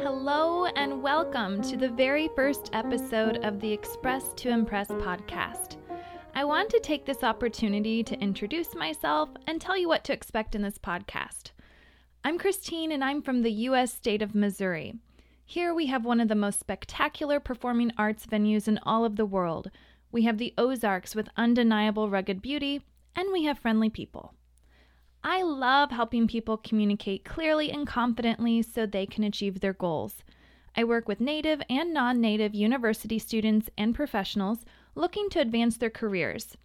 Hello, and welcome to the very first episode of the Express to Impress podcast. I want to take this opportunity to introduce myself and tell you what to expect in this podcast. I'm Christine, and I'm from the U.S. state of Missouri. Here we have one of the most spectacular performing arts venues in all of the world. We have the Ozarks with undeniable rugged beauty, and we have friendly people. I love helping people communicate clearly and confidently so they can achieve their goals. I work with native and non native university students and professionals looking to advance their careers.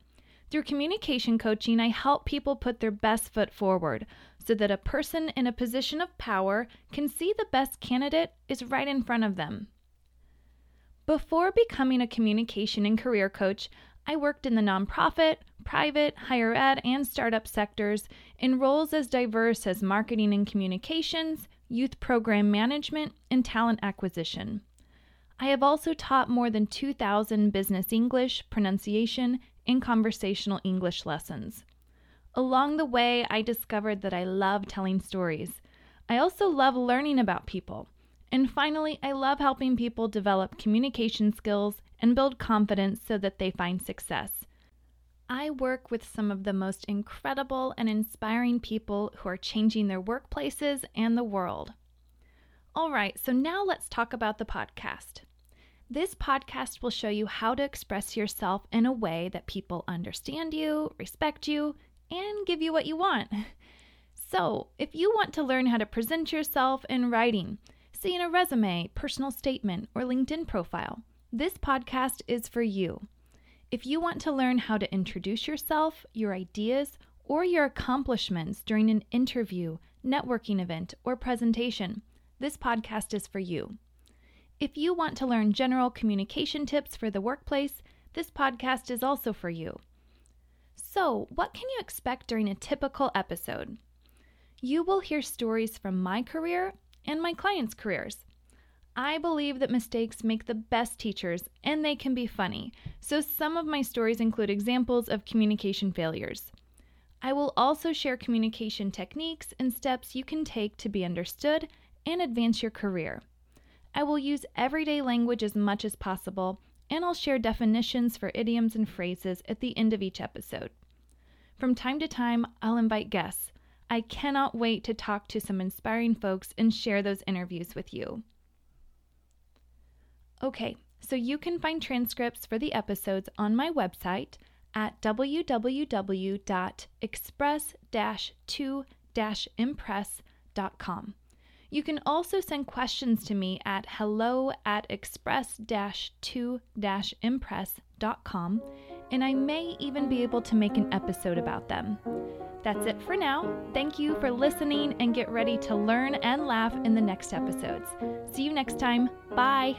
Through communication coaching, I help people put their best foot forward so that a person in a position of power can see the best candidate is right in front of them. Before becoming a communication and career coach, I worked in the nonprofit, private, higher ed, and startup sectors in roles as diverse as marketing and communications, youth program management, and talent acquisition. I have also taught more than 2,000 business English, pronunciation, and conversational English lessons. Along the way, I discovered that I love telling stories. I also love learning about people. And finally, I love helping people develop communication skills and build confidence so that they find success. I work with some of the most incredible and inspiring people who are changing their workplaces and the world. All right, so now let's talk about the podcast. This podcast will show you how to express yourself in a way that people understand you, respect you, and give you what you want. So, if you want to learn how to present yourself in writing, say in a resume, personal statement, or LinkedIn profile, this podcast is for you. If you want to learn how to introduce yourself, your ideas, or your accomplishments during an interview, networking event, or presentation, this podcast is for you. If you want to learn general communication tips for the workplace, this podcast is also for you. So, what can you expect during a typical episode? You will hear stories from my career and my clients' careers. I believe that mistakes make the best teachers and they can be funny, so some of my stories include examples of communication failures. I will also share communication techniques and steps you can take to be understood and advance your career. I will use everyday language as much as possible, and I'll share definitions for idioms and phrases at the end of each episode. From time to time, I'll invite guests. I cannot wait to talk to some inspiring folks and share those interviews with you. Okay, so you can find transcripts for the episodes on my website at www.express-2-impress.com. You can also send questions to me at hello at express-2-impress.com, and I may even be able to make an episode about them. That's it for now. Thank you for listening and get ready to learn and laugh in the next episodes. See you next time. Bye.